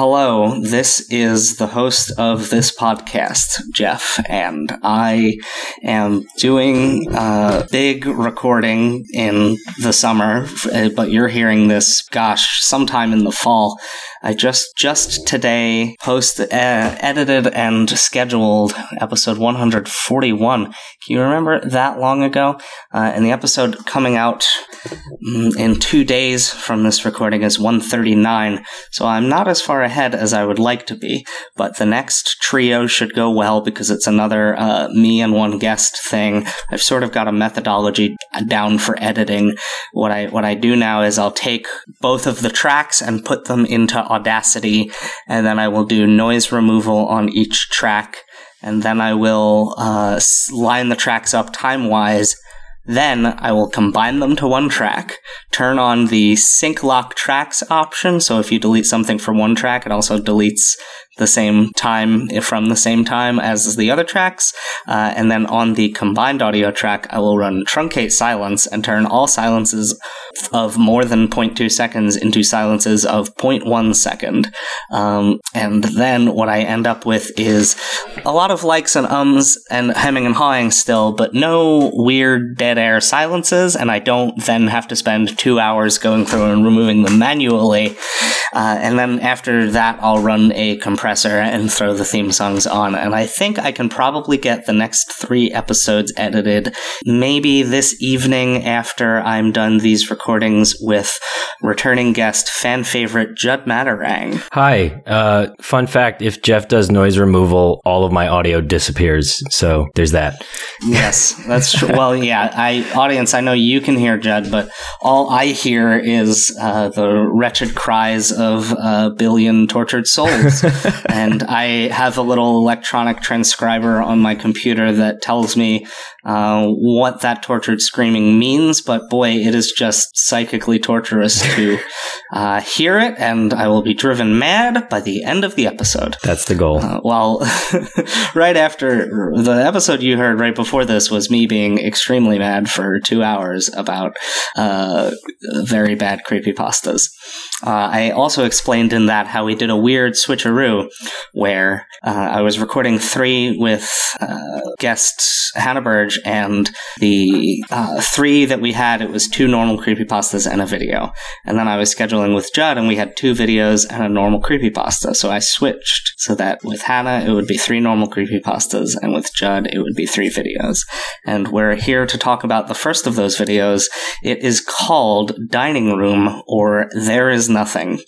Hello, this is the host of this podcast, Jeff, and I am doing a big recording in the summer, but you're hearing this, gosh, sometime in the fall. I just just today post uh, edited and scheduled episode 141. Can you remember that long ago? Uh, and the episode coming out mm, in two days from this recording is 139. So I'm not as far ahead as I would like to be, but the next trio should go well because it's another uh, me and one guest thing. I've sort of got a methodology down for editing. What I what I do now is I'll take both of the tracks and put them into Audacity, and then I will do noise removal on each track, and then I will uh, line the tracks up time wise. Then I will combine them to one track, turn on the sync lock tracks option. So if you delete something from one track, it also deletes the same time from the same time as the other tracks. Uh, and then on the combined audio track, I will run truncate silence and turn all silences of more than 0.2 seconds into silences of 0.1 second. Um, and then what I end up with is a lot of likes and ums and hemming and hawing still, but no weird dead air silences. And I don't then have to spend two hours going through and removing them manually. Uh, and then after that, I'll run a compressor compressor and throw the theme songs on. And I think I can probably get the next three episodes edited maybe this evening after I'm done these recordings with returning guest, fan favorite Judd Matterang. Hi. Uh, fun fact if Jeff does noise removal, all of my audio disappears. So there's that. Yes, that's true. well, yeah, I, audience, I know you can hear Judd, but all I hear is uh, the wretched cries of a billion tortured souls. and I have a little electronic transcriber on my computer that tells me uh, what that tortured screaming means. But boy, it is just psychically torturous to uh, hear it, and I will be driven mad by the end of the episode. That's the goal. Uh, well, right after the episode you heard right before this was me being extremely mad for two hours about uh, very bad creepy pastas. Uh, I also explained in that how we did a weird switcheroo where uh, I was recording three with uh, guests Hannah Burge, and the uh, three that we had, it was two normal creepypastas and a video. And then I was scheduling with Judd, and we had two videos and a normal creepypasta. So I switched so that with Hannah, it would be three normal creepypastas, and with Judd, it would be three videos. And we're here to talk about the first of those videos. It is called Dining Room, or There Is Nothing.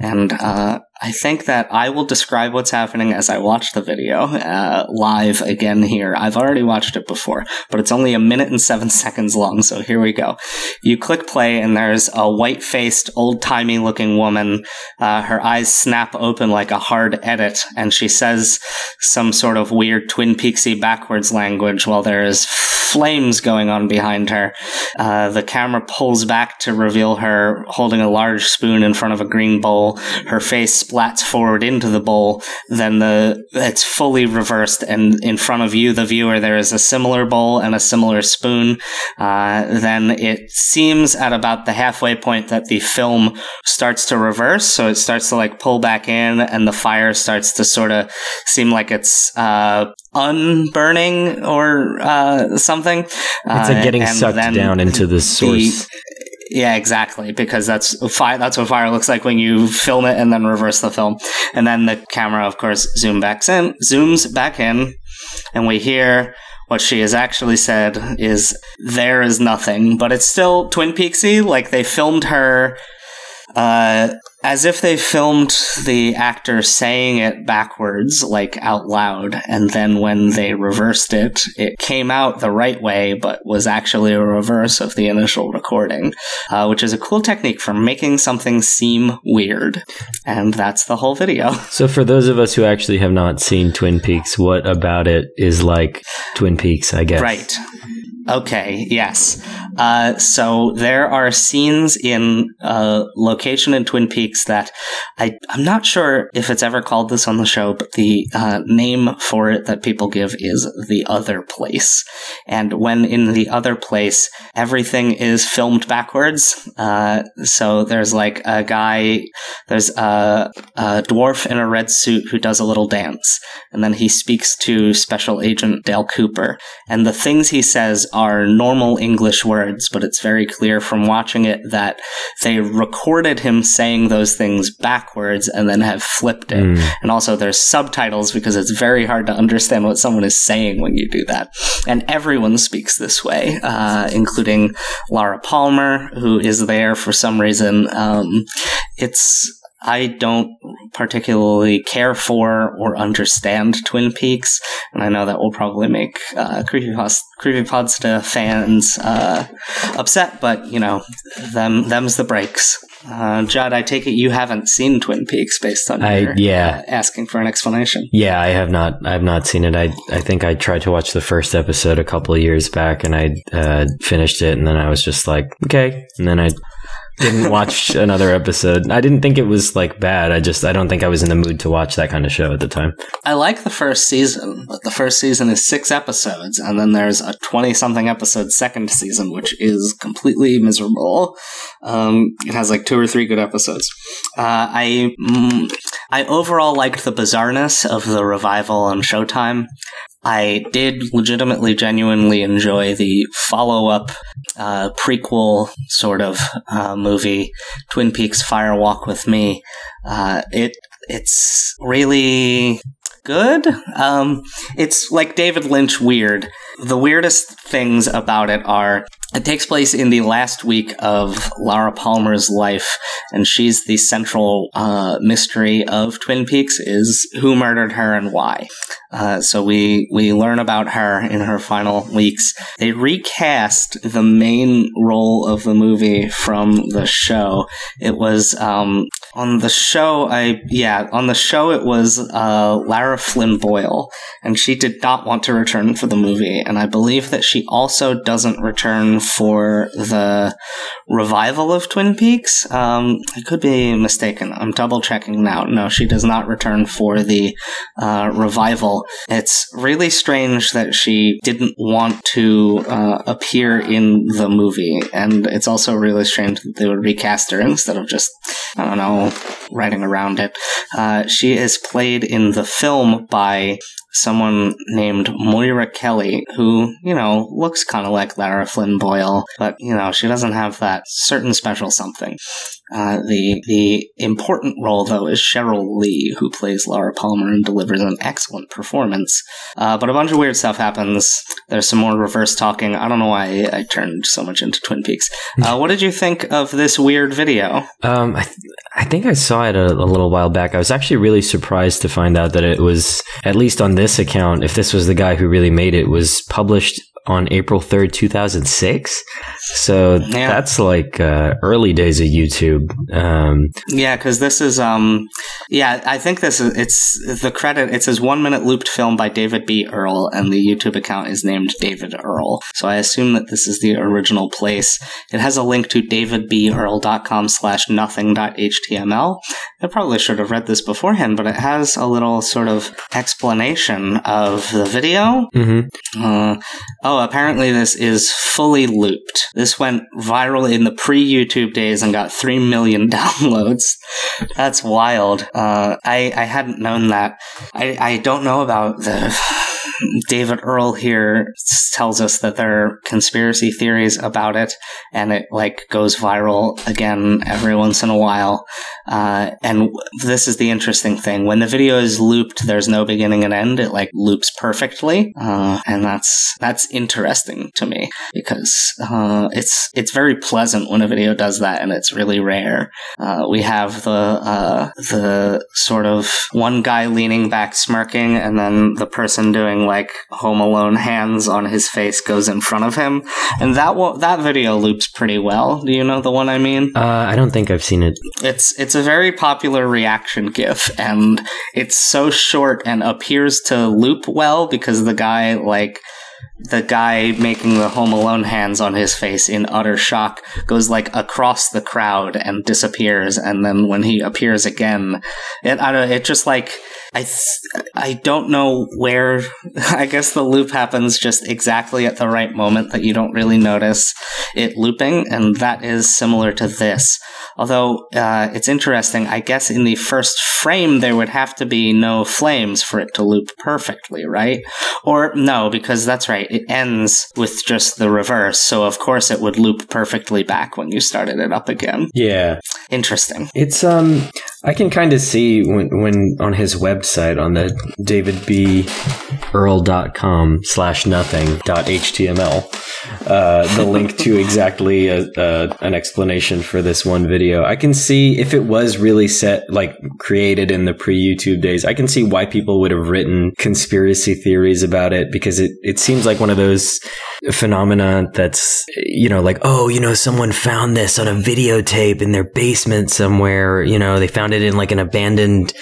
And uh, I think that I will describe what's happening as I watch the video uh, live again here. I've already watched it before, but it's only a minute and seven seconds long, so here we go. You click play, and there's a white faced, old timey looking woman. Uh, her eyes snap open like a hard edit, and she says some sort of weird Twin Peaksy backwards language while there is flames going on behind her. Uh, the camera pulls back to reveal her holding a large spoon in front of a green bowl. Her face splats forward into the bowl, then the it's fully reversed, and in front of you, the viewer, there is a similar bowl and a similar spoon. Uh, then it seems at about the halfway point that the film starts to reverse, so it starts to like pull back in, and the fire starts to sort of seem like it's uh, unburning or uh, something. It's like getting uh, sucked down into the source. The, yeah, exactly. Because that's fire. That's what fire looks like when you film it and then reverse the film, and then the camera, of course, zoom back in, zooms back in, and we hear what she has actually said is there is nothing, but it's still Twin Peaksy. Like they filmed her uh, as if they filmed the actor saying it backwards, like out loud, and then when they reversed it, it came out the right way, but was actually a reverse of the initial recording, uh, which is a cool technique for making something seem weird. And that's the whole video. So, for those of us who actually have not seen Twin Peaks, what about it is like Twin Peaks, I guess? Right. Okay, yes. Uh, so there are scenes in a location in Twin Peaks that I, I'm not sure if it's ever called this on the show, but the uh, name for it that people give is The Other Place. And when in The Other Place, everything is filmed backwards. Uh, so there's like a guy, there's a, a dwarf in a red suit who does a little dance. And then he speaks to Special Agent Dale Cooper. And the things he says are normal English words, but it's very clear from watching it that they recorded him saying those things backwards and then have flipped it. Mm. And also there's subtitles because it's very hard to understand what someone is saying when you do that. And everyone speaks this way, uh, including Laura Palmer, who is there for some reason. Um, it's I don't particularly care for or understand Twin Peaks, and I know that will probably make uh, Creepypasta, Creepypasta fans uh, upset, but you know, them them's the breaks. Uh, Judd, I take it you haven't seen Twin Peaks based on I- your, yeah. uh, asking for an explanation. Yeah, I have not. I have not seen it. I I think I tried to watch the first episode a couple of years back, and I uh, finished it, and then I was just like, okay, and then I didn't watch another episode. I didn't think it was like bad. I just I don't think I was in the mood to watch that kind of show at the time. I like the first season, but the first season is six episodes, and then there's a 20 something episode second season, which is completely miserable. Um, it has like two or three good episodes. Uh, I, mm, I overall liked the bizarreness of the revival on Showtime. I did legitimately, genuinely enjoy the follow up uh, prequel sort of uh, movie, Twin Peaks Fire Walk with Me. Uh, it it's really good. Um, it's like David Lynch weird. The weirdest things about it are it takes place in the last week of Laura Palmer's life, and she's the central uh, mystery of Twin Peaks: is who murdered her and why. Uh, so we we learn about her in her final weeks. They recast the main role of the movie from the show. It was um, on the show. I yeah, on the show it was uh, Lara Flynn Boyle, and she did not want to return for the movie. And I believe that she also doesn't return for the revival of Twin Peaks. Um, I could be mistaken. I'm double checking now. No, she does not return for the uh, revival. It's really strange that she didn't want to uh, appear in the movie, and it's also really strange that they would recast her instead of just, I don't know, writing around it. Uh, she is played in the film by someone named Moira Kelly, who, you know, looks kind of like Lara Flynn Boyle, but, you know, she doesn't have that certain special something. Uh, the the important role, though, is Sheryl Lee, who plays Laura Palmer and delivers an excellent performance. Uh, but a bunch of weird stuff happens. There's some more reverse talking. I don't know why I turned so much into Twin Peaks. Uh, what did you think of this weird video? Um, I, th- I think I saw it a, a little while back. I was actually really surprised to find out that it was, at least on this account, if this was the guy who really made it, was published on April 3rd, 2006. So Yeah. that's like uh, early days of YouTube. Um, Yeah, because this is um, yeah, I think this is it's the credit. It says one minute looped film by David B. Earl, and the YouTube account is named David Earl. So I assume that this is the original place. It has a link to davidbearl.com slash nothing.html. I probably should have read this beforehand, but it has a little sort of explanation of the video. mhm. Uh, oh, apparently this is fully looped. This went viral in the pre-YouTube days and got three million downloads. That's wild. Uh, I I hadn't known that. I I don't know about the David Earl here tells us that there are conspiracy theories about it, and it like goes viral again every once in a while. Uh, and this is the interesting thing: when the video is looped, there's no beginning and end. It like loops perfectly, uh, and that's that's interesting to me because uh, it's it's very pleasant when a video does that, and it's really rare. Uh, we have the uh, the sort of one guy leaning back, smirking, and then the person doing like Home Alone hands on his face goes in front of him, and that w- that video loops pretty well. Do you know the one I mean? Uh, I don't think I've seen it. It's it's a very popular reaction GIF, and it's so short and appears to loop well because the guy like the guy making the Home Alone hands on his face in utter shock goes like across the crowd and disappears, and then when he appears again, it I don't it just like I I don't know where. I guess the loop happens just exactly at the right moment that you don't really notice it looping, and that is similar to this. Although uh, it's interesting, I guess in the first frame there would have to be no flames for it to loop perfectly, right? Or no, because that's right, it ends with just the reverse, so of course it would loop perfectly back when you started it up again. Yeah, Interesting. it's um, I can kind of see when when on his website on the davidbearl.com slash nothing dot html, uh, the link to exactly a, a, an explanation for this one video. I can see if it was really set like created in the pre YouTube days. I can see why people would have written conspiracy theories about it because it it seems like one of those phenomena that's you know like oh you know someone found this on a videotape in their basement somewhere you know they found it in like an abandoned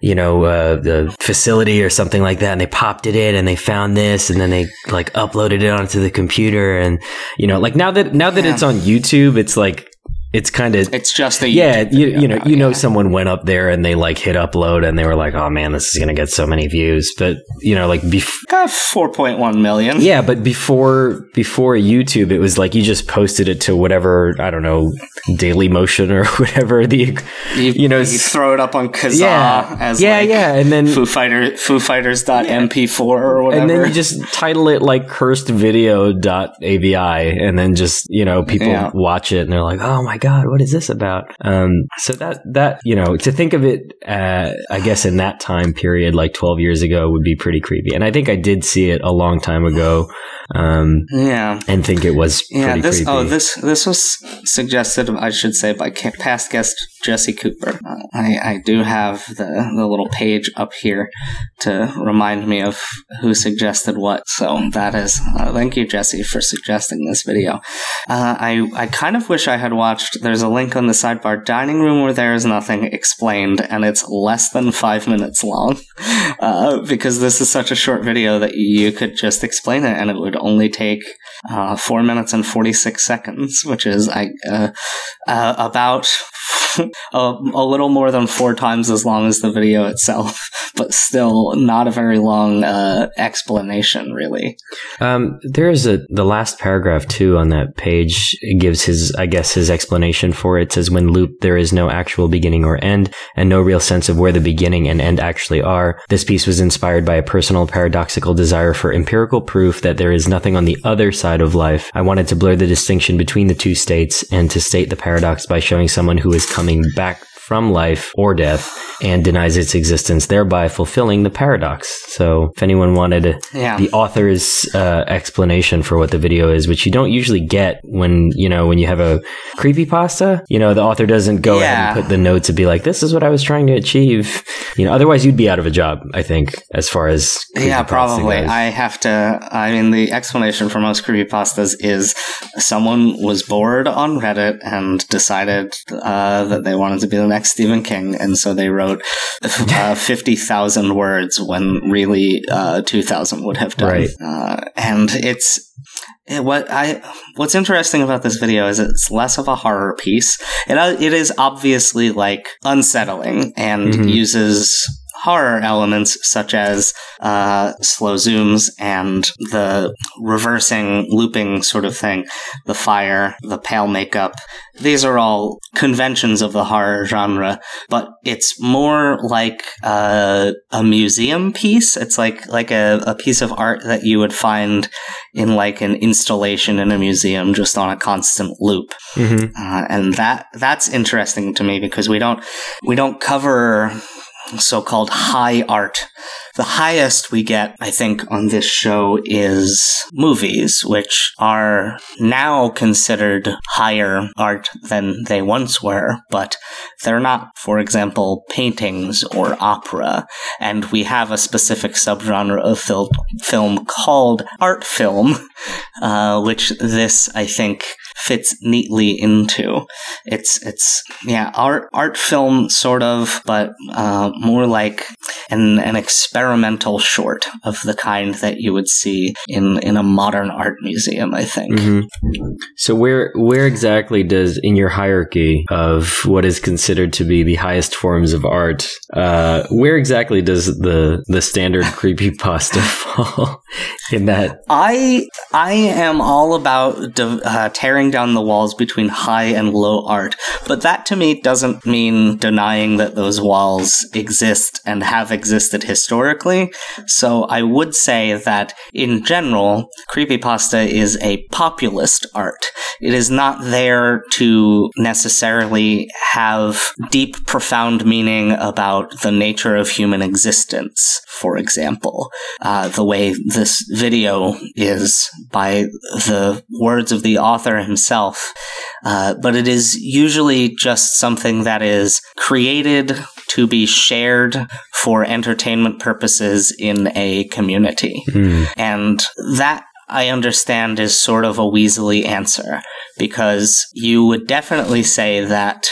you know uh, the facility or something like that and they popped it in and they found this and then they like uploaded it onto the computer and you know like now that now that Yeah. it's on YouTube it's like it's kind of It's just a yeah, you, you know, now, you know, yeah. someone went up there and they like hit upload and they were like, oh man, this is gonna get so many views. But you know, like bef- Got 4.1 million. yeah, but before before YouTube, it was like you just posted it to whatever I don't know, Daily Motion or whatever the You, you know, you throw it up on Kazaa yeah, as yeah, like yeah, and then Foo Fighter Foo Fighters.mp4 or whatever. and then you just title it like cursed video.avi and then just you know people Yeah. watch it and they're like oh my god what is this about? Um so that that you know to think of it uh i guess in that time period like 12 years ago would be pretty creepy. And i think i did see it a long time ago um yeah. and think it was pretty Yeah, this creepy. oh this this was suggested I should say by past guest Jesse Cooper. Uh, I I do have the the little page up here to remind me of who suggested what. So that is uh, thank you Jesse for suggesting this video. Uh, I I kind of wish I had watched. There's a link on the sidebar. Dining room where there is nothing explained, and it's less than five minutes long. Uh, because this is such a short video that you could just explain it, and it would only take uh, four minutes and 46 seconds, which is I, uh, a, little more than four times as long as the video itself, but still not a very long uh, explanation, really. Um, there is a the last paragraph too on that page. Gives his, I guess, his explanation for it. it. Says when loop there is no actual beginning or end, and no real sense of where the beginning and end actually are. This piece was inspired by a personal paradoxical desire for empirical proof that there is nothing on the other side of life. I wanted to blur the distinction between the two states and to state the paradox by showing someone who is coming back from life or death and denies its existence, thereby fulfilling the paradox. So, if anyone wanted Yeah. the author's uh, explanation for what the video is, which you don't usually get when you know when you have a creepy pasta, You know, the author doesn't go ahead and put the notes and be like, "This is what I was trying to achieve." You know, otherwise you'd be out of a job. I think, as far as Yeah, probably. goes. I have to. I mean, the explanation for most creepy pastas is someone was bored on Reddit and decided uh, that they wanted to be the next Stephen King, and so they wrote uh, fifty thousand words when really uh, two thousand would have done. Right. Uh, and it's it, what I what's interesting about this video is it's less of a horror piece. It uh, it is obviously like unsettling and Mhm. uses horror elements such as uh, slow zooms and the reversing, looping sort of thing, the fire, the pale makeup. These are all conventions of the horror genre, but it's more like a, a museum piece. It's like like a, a piece of art that you would find in like an installation in a museum, just on a constant loop. Mm-hmm. Uh, and that that's interesting to me because we don't we don't cover so-called high art. The highest we get, I think, on this show is movies, which are now considered higher art than they once were, but they're not, for example, paintings or opera. And we have a specific subgenre of fil- film called art film, uh, which this, I think, fits neatly into. It's it's yeah art art film sort of, but uh, more like an an experimental short of the kind that you would see in in a modern art museum. I think. hmm So where where exactly does in your hierarchy of what is considered to be the highest forms of art, uh, where exactly does the the standard creepy pasta fall in that? I I am all about de- uh, tearing down the walls between high and low art, but that to me doesn't mean denying that those walls exist and have existed historically. So I would say that in general, creepypasta is a populist art. It is not there to necessarily have deep, profound meaning about the nature of human existence, for example. Uh, the way this video is by the words of the author himself. Uh, but it is usually just something that is created to be shared for entertainment purposes in a community. Hmm. And that I understand is sort of a Weasley answer because you would definitely say that,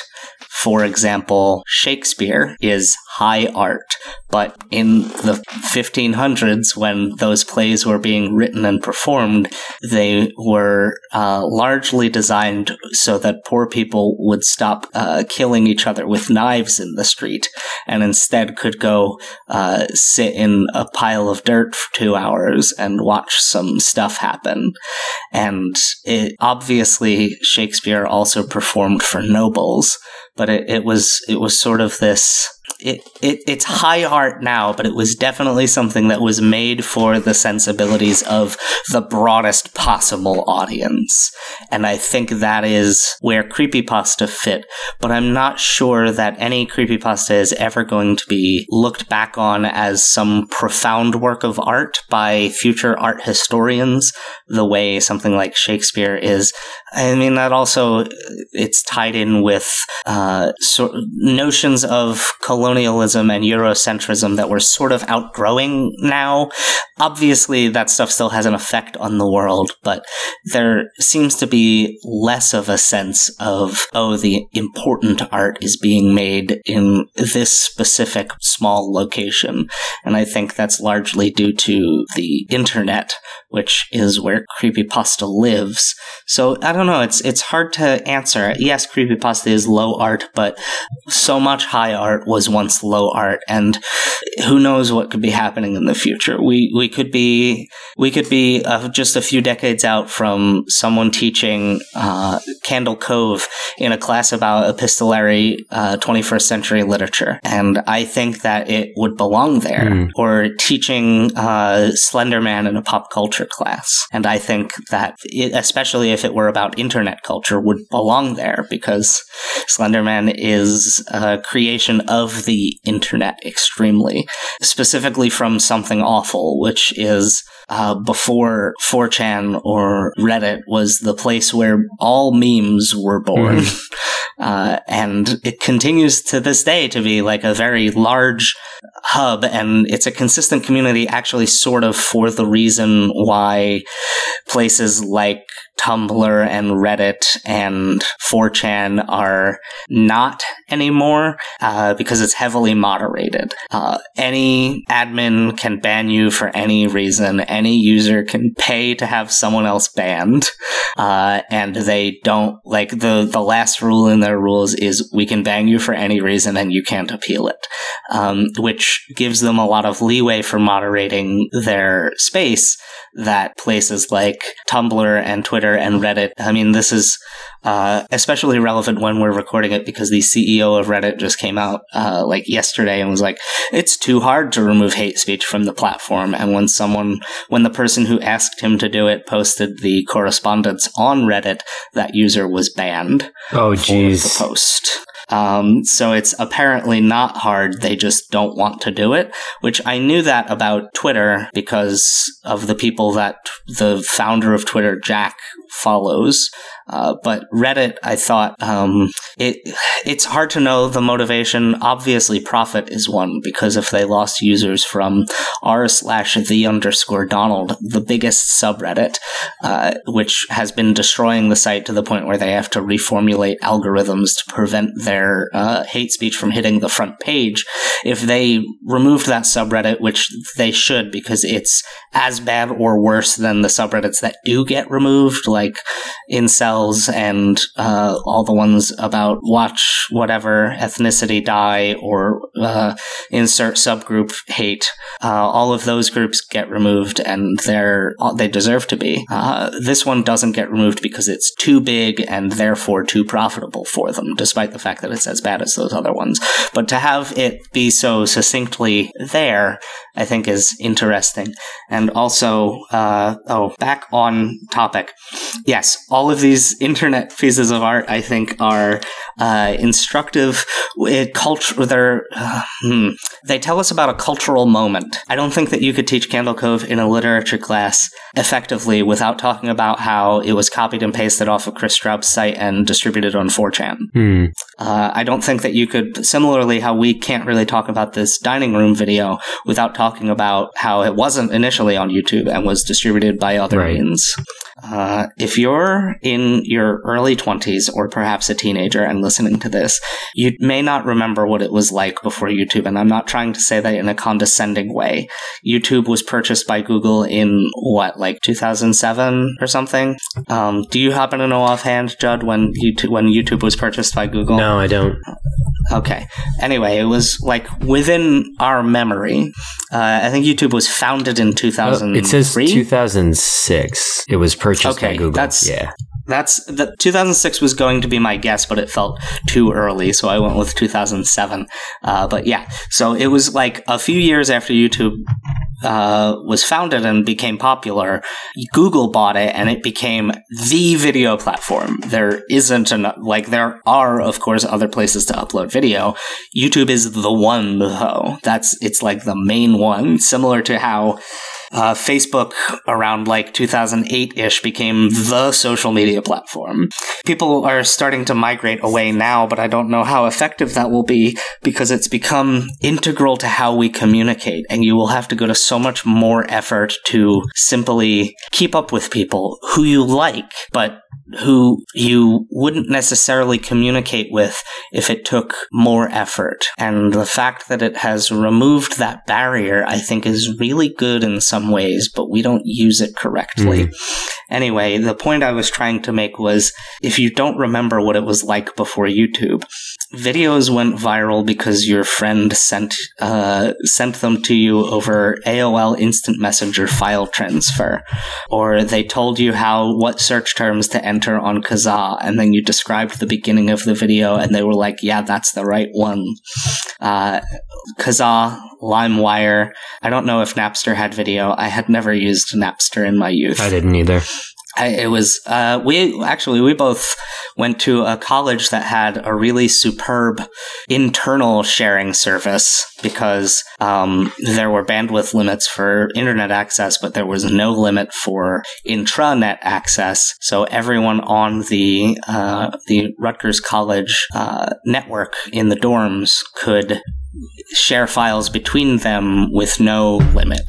for example, Shakespeare is high art, but in the 1500s, when those plays were being written and performed, they were uh, largely designed so that poor people would stop uh, killing each other with knives in the street and instead could go uh, sit in a pile of dirt for two hours and watch some stuff happen. And it obviously Shakespeare also performed for nobles, but it, it was it was sort of this it, it it's high art now, but it was definitely something that was made for the sensibilities of the broadest possible audience. And I think that is where creepypasta fit. But I'm not sure that any creepypasta is ever going to be looked back on as some profound work of art by future art historians, the way something like Shakespeare is. I mean, that also it's tied in with uh, notions of colonialism and Eurocentrism that we're sort of outgrowing now. Obviously, that stuff still has an effect on the world, but there seems to be less of a sense of, oh, the important art is being made in this specific small location. And I think that's largely due to the internet, which is where creepypasta lives. So I don't know, it's it's hard to answer. Yes, creepypasta is low art, but so much high art was once low art and who knows what could be happening in the future. We we could be we could be uh, just a few decades out from someone teaching uh, Candle Cove in a class about epistolary uh, 21st century literature, and I think that it would belong there. Hmm. Or teaching uh, Slenderman in a pop culture class, and I think that it, especially if it were about internet culture, would belong there because Slenderman is a creation of the internet extremely, specifically from Something Awful, which is uh, before 4chan or Reddit was the place where all memes were born. Uh, and it continues to this day to be like a very large hub, and it's a consistent community, actually, sort of for the reason why places like Tumblr and Reddit and 4chan are not anymore uh, because it's heavily moderated. Uh, any admin can ban you for any reason. Any user can pay to have someone else banned, uh, and they don't like the the last rule in their rules is we can ban you for any reason and you can't appeal it, um, which gives them a lot of leeway for moderating their space that places like Tumblr and Twitter and Reddit. I mean, this is uh, especially relevant when we're recording it because the CEO of Reddit just came out uh, like yesterday and was like, "It's too hard to remove hate speech from the platform." And when someone, when the person who asked him to do it posted the correspondence on Reddit, that user was banned. Oh, jeez. The post. Um, so it's apparently not hard. They just don't want to do it, which I knew that about Twitter because of the people that the founder of Twitter, Jack, follows. Uh, but Reddit, I thought um, it it's hard to know the motivation. Obviously, profit is one because if they lost users from r slash the underscore Donald, the biggest subreddit, uh, which has been destroying the site to the point where they have to reformulate algorithms to prevent their uh, hate speech from hitting the front page. If they removed that subreddit, which they should because it's as bad or worse than the subreddits that do get removed, like incels and uh, all the ones about watch whatever ethnicity die or uh, insert subgroup hate. Uh, all of those groups get removed, and they're they deserve to be. Uh, this one doesn't get removed because it's too big and therefore too profitable for them, despite the fact that it's as bad as those other ones. But to have it be so succinctly there, I think is interesting. And also, uh, oh, back on topic. Yes, all of these internet pieces of art, I think, are uh, instructive. It culture, they're, uh, hmm, they tell us about a cultural moment. I don't think that you could teach Candle Cove in a literature class effectively without talking about how it was copied and pasted off of Kris Straub's site and distributed on 4chan. Hmm. Uh, I don't think that you could, similarly, how we can't really talk about this dining room video without talking about how it wasn't initially on YouTube and was distributed by other Right. means. Uh, if you're in your early 20s or perhaps a teenager and listening to this, you may not remember what it was like before YouTube. And I'm not trying to say that in a condescending way. YouTube was purchased by Google in what, like 2007 or something? Um, do you happen to know offhand, Judd, when YouTube, when YouTube was purchased by Google? No, I don't. Okay. Anyway, it was like within our memory. Uh, I think YouTube was founded in 2003. It says 2006. It was purchased Okay, by Google. that's- yeah. That's the 2006 was going to be my guess, but it felt too early, so I went with 2007. Uh, but yeah, so it was like a few years after YouTube uh, was founded and became popular. Google bought it, and it became the video platform. There isn't an like there are, of course, other places to upload video. YouTube is the one though. That's it's like the main one, similar to how uh, Facebook around like 2008 ish became the social media platform. People are starting to migrate away now, but I don't know how effective that will be because it's become integral to how we communicate, and you will have to go to so much more effort to simply keep up with people who you like, but who you wouldn't necessarily communicate with if it took more effort. And the fact that it has removed that barrier, I think, is really good in some ways, but we don't use it correctly. Anyway, the point I was trying to make was if you don't remember what it was like before YouTube, videos went viral because your friend sent uh, sent them to you over AOL Instant Messenger file transfer, or they told you how what search terms to enter on Kazaa, and then you described the beginning of the video, and they were like, "Yeah, that's the right one." Uh, Kazaa, LimeWire. I don't know if Napster had video. I had never used Napster in my youth. I didn't either. I, it was uh, we actually we both went to a college that had a really superb internal sharing service because um, there were bandwidth limits for internet access, but there was no limit for intranet access. So everyone on the uh, the Rutgers College uh, network in the dorms could share files between them with no limit.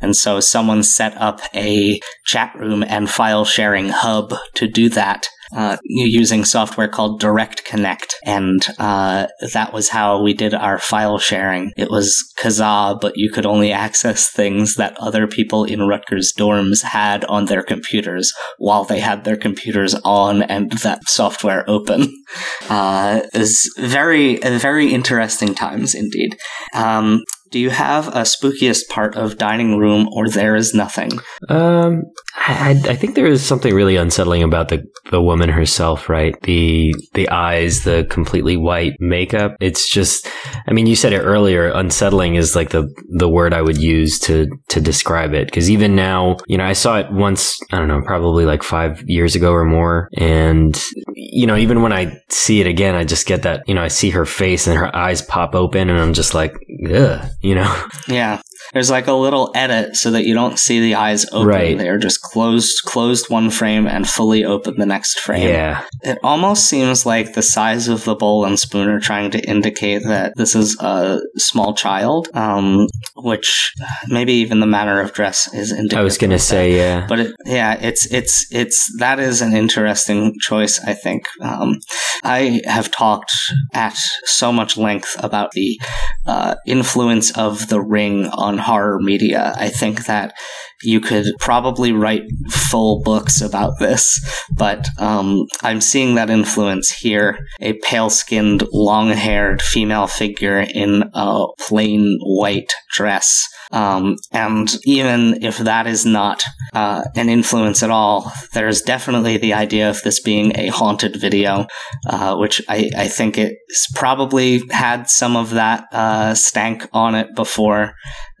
And so someone set up a chat room and file sharing hub to do that uh, using software called Direct Connect, and uh, that was how we did our file sharing. It was Kazaa, but you could only access things that other people in Rutgers dorms had on their computers while they had their computers on and that software open. Uh, is very very interesting times indeed. Um, do you have a spookiest part of dining room or there is nothing? Um, I, I think there is something really unsettling about the, the woman herself, right? The the eyes, the completely white makeup. It's just, I mean, you said it earlier. Unsettling is like the the word I would use to to describe it. Because even now, you know, I saw it once. I don't know, probably like five years ago or more, and you know, even when I see it again, I just get that. You know, I see her face and her eyes pop open, and I'm just like, ugh you know? Yeah. There's like a little edit so that you don't see the eyes open. Right. They're just closed, closed one frame and fully open the next frame. Yeah. It almost seems like the size of the bowl and spoon are trying to indicate that this is a small child, um, which maybe even the manner of dress is indicative. I was going to say, yeah. But it, yeah, it's, it's, it's, that is an interesting choice, I think. Um, I have talked at so much length about the uh, influence of the ring on horror media. I think that you could probably write full books about this, but um, I'm seeing that influence here. A pale skinned, long haired female figure in a plain white dress. Um, and even if that is not uh, an influence at all, there's definitely the idea of this being a haunted video, uh, which I, I think it's probably had some of that uh, stank on it before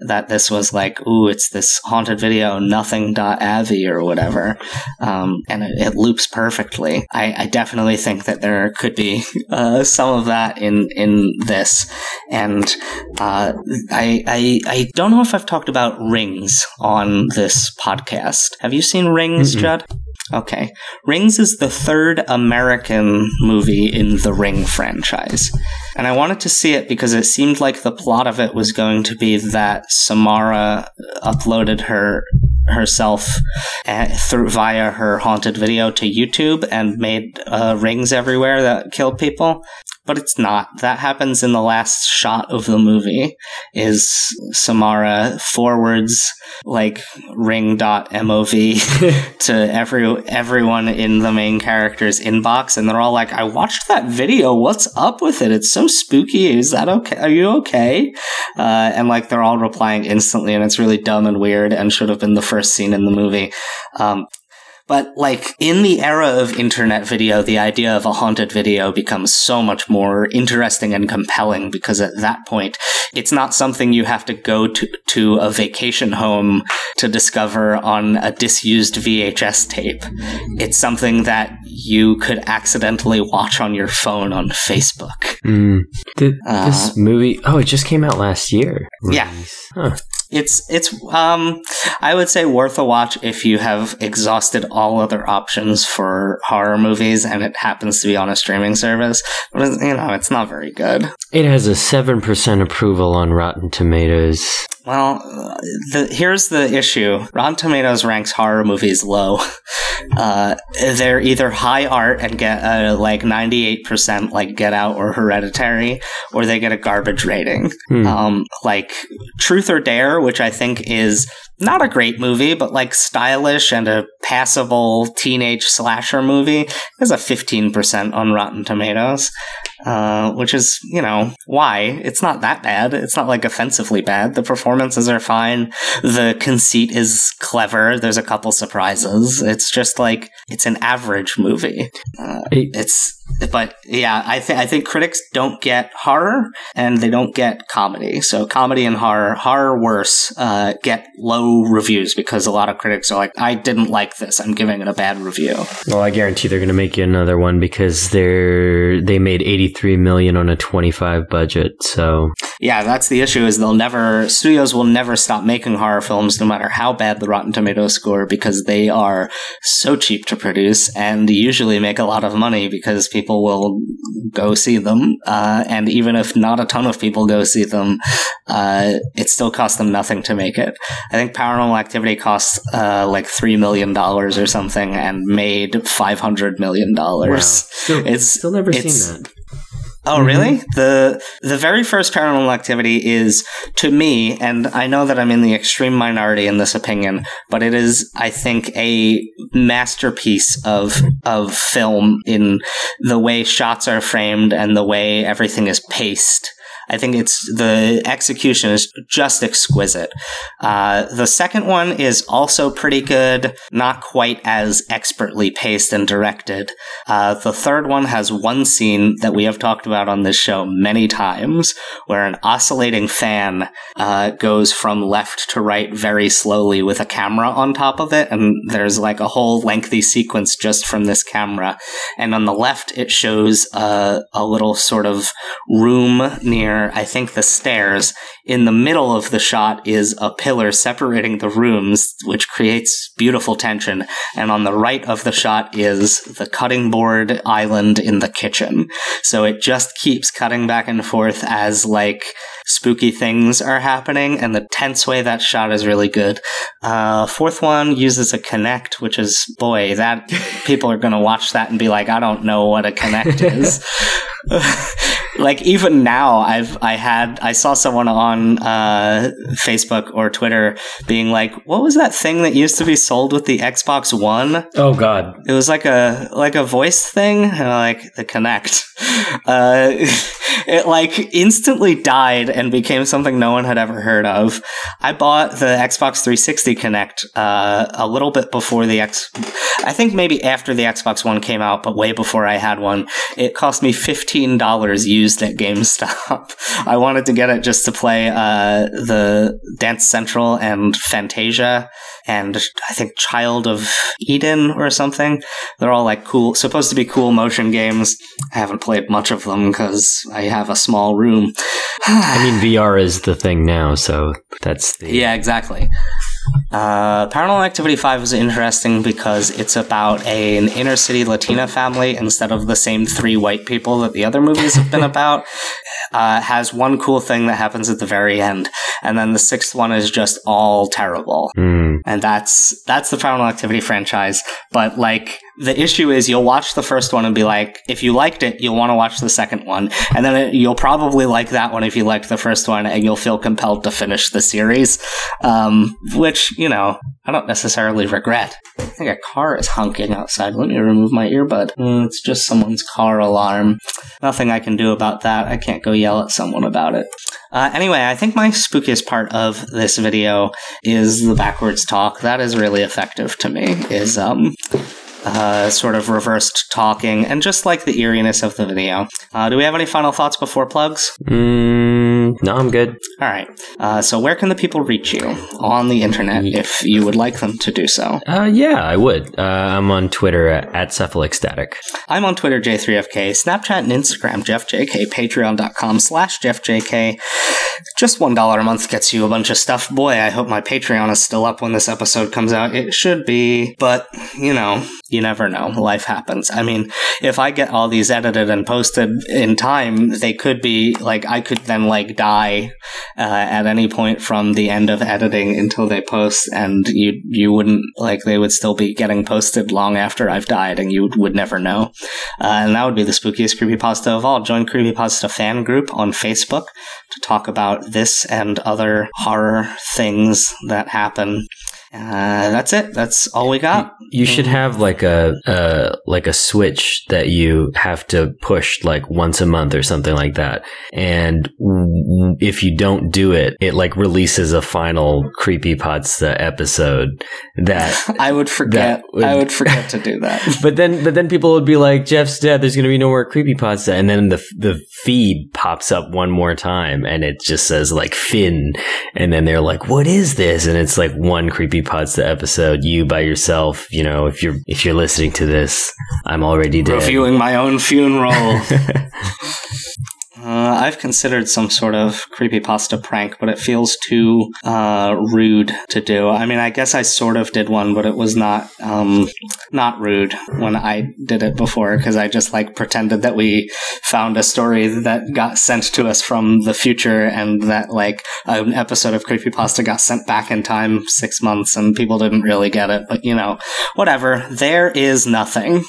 that this was like, ooh, it's this haunted video, nothing.avi or whatever. Um, and it, it, loops perfectly. I, I, definitely think that there could be uh, some of that in, in this. And uh, I, I, I don't know if I've talked about Rings on this podcast. Have you seen Rings, mm Judd? Okay. Rings is the third American movie in the Ring franchise. And I wanted to see it because it seemed like the plot of it was going to be that Samara uploaded her herself uh, through via her haunted video to YouTube and made uh, rings everywhere that killed people but it's not. That happens in the last shot of the movie. Is Samara forwards like ring.mov to every everyone in the main character's inbox, and they're all like, "I watched that video. What's up with it? It's so spooky. Is that okay? Are you okay?" Uh, and like they're all replying instantly, and it's really dumb and weird, and should have been the first scene in the movie. Um, but like in the era of internet video, the idea of a haunted video becomes so much more interesting and compelling because at that point, it's not something you have to go to, to a vacation home to discover on a disused VHS tape. It's something that you could accidentally watch on your phone on Facebook. Mm. Did uh, this movie? Oh, it just came out last year. Yeah. Huh it's it's um I would say worth a watch if you have exhausted all other options for horror movies and it happens to be on a streaming service. But you know, it's not very good. It has a seven percent approval on Rotten Tomatoes. Well, the, here's the issue. Rotten Tomatoes ranks horror movies low. Uh, they're either high art and get a, like 98% like Get Out or Hereditary, or they get a garbage rating. Hmm. Um, like Truth or Dare, which I think is not a great movie, but like stylish and a passable teenage slasher movie, has a 15% on Rotten Tomatoes, uh, which is, you know, why? It's not that bad. It's not like offensively bad. The performances are fine. The conceit is clever. There's a couple surprises. It's just like, it's an average movie. Uh, it's, but yeah, I think I think critics don't get horror and they don't get comedy. So comedy and horror, horror worse, uh, get low reviews because a lot of critics are like, I didn't like this. I'm giving it a bad review. Well, I guarantee they're going to make you another one because they're they made 83 million on a 25 budget. So yeah, that's the issue is they'll never studios will never stop making horror films no matter how bad the Rotten Tomatoes score because they are so cheap to produce and usually make a lot of money because people will go see them. Uh, and even if not a ton of people go see them, uh, it still costs them nothing to make it. I think Paranormal Activity costs uh, like three million dollars or something and made five hundred million dollars. Wow. Still, It's still never it's- seen that. Oh, Mhm. really? The the very first paranormal activity is to me, and I know that I'm in the extreme minority in this opinion, but it is, I think, a masterpiece of of film in the way shots are framed and the way everything is paced. I think it's the execution is just exquisite. Uh, the second one is also pretty good, not quite as expertly paced and directed. Uh, the third one has one scene that we have talked about on this show many times, where an oscillating fan uh, goes from left to right very slowly with a camera on top of it, and there's like a whole lengthy sequence just from this camera. And on the left, it shows uh, a little sort of room near, I think, the stairs. In the middle of the shot is a pillar separating the rooms, which creates beautiful tension. And on the right of the shot is the cutting board island in the kitchen. So it just keeps cutting back and forth as like spooky things are happening, and the tense way that shot is really good. Uh, fourth one uses a Kinect, which is boy, that people are going to watch that and be like, I don't know what a Kinect is. like even now i've i had i saw someone on uh, facebook or twitter being like what was that thing that used to be sold with the xbox one? Oh God. it was like a like a voice thing and like the Kinect uh it like instantly died and became something no one had ever heard of. I bought the xbox 360 Kinect uh a little bit before the x i think maybe after the xbox one came out but way before i had one. It cost me $15 used at gamestop i wanted to get it just to play uh the dance central and fantasia and I think Child of Eden or something. They're all like cool, supposed to be cool motion games. I haven't played much of them because I have a small room. I mean, VR is the thing now, so that's the yeah, exactly. Uh, Paranormal Activity 5 is interesting because it's about a, an inner city Latina family instead of the same three white people that the other movies have been about. Uh, has one cool thing that happens at the very end, and then the sixth one is just all terrible Hmm. and that's that's the Paranormal Activity franchise. But like the issue is, you'll watch the first one and be like, if you liked it, you'll want to watch the second one, and then it, you'll probably like that one if you liked the first one, and you'll feel compelled to finish the series. Um, which you know, I don't necessarily regret. I think a car is honking outside. Let me remove my earbud. Mm, it's just someone's car alarm. Nothing I can do about that. I can't go yell at someone about it. Uh, anyway, I think my spookiest part of this video is the backwards talk. That is really effective to me. Is um. Uh, sort of reversed talking and just like the eeriness of the video. Uh, do we have any final thoughts before plugs? Mm, no, I'm good. All right. Uh, so, where can the people reach you on the internet if you would like them to do so? Uh, yeah, I would. Uh, I'm on Twitter at, at Cephalextatic. I'm on Twitter, J3FK, Snapchat and Instagram, JeffJK, Patreon.com slash JeffJK. Just $1 a month gets you a bunch of stuff. Boy, I hope my Patreon is still up when this episode comes out. It should be, but, you know, you never know. Life happens. I mean, if I get all these edited and posted in time, they could be, like, I could then, like, die uh, at any point from the end of editing until they post, and you you wouldn't like they would still be getting posted long after I've died, and you would never know. Uh, and that would be the spookiest creepypasta of all. Join Creepypasta fan group on Facebook to talk about this and other horror things that happen. Uh, that's it. That's all we got. You should have like a uh, like a switch that you have to push like once a month or something like that. And w- if you don't do it, it like releases a final creepy creepypasta episode that I would forget. would- I would forget to do that. but then but then people would be like Jeff's dead there's going to be no more creepy creepypasta and then the the feed pops up one more time and it just says like Finn and then they're like what is this and it's like one creepypasta episode you by yourself you know if you're if you're listening to this I'm already dead Reviewing my own funeral. Uh, I've considered some sort of creepypasta prank, but it feels too uh, rude to do. I mean, I guess I sort of did one, but it was not um, not rude when I did it before because I just like pretended that we found a story that got sent to us from the future and that like an episode of creepypasta got sent back in time six months and people didn't really get it. But you know, whatever. There is nothing.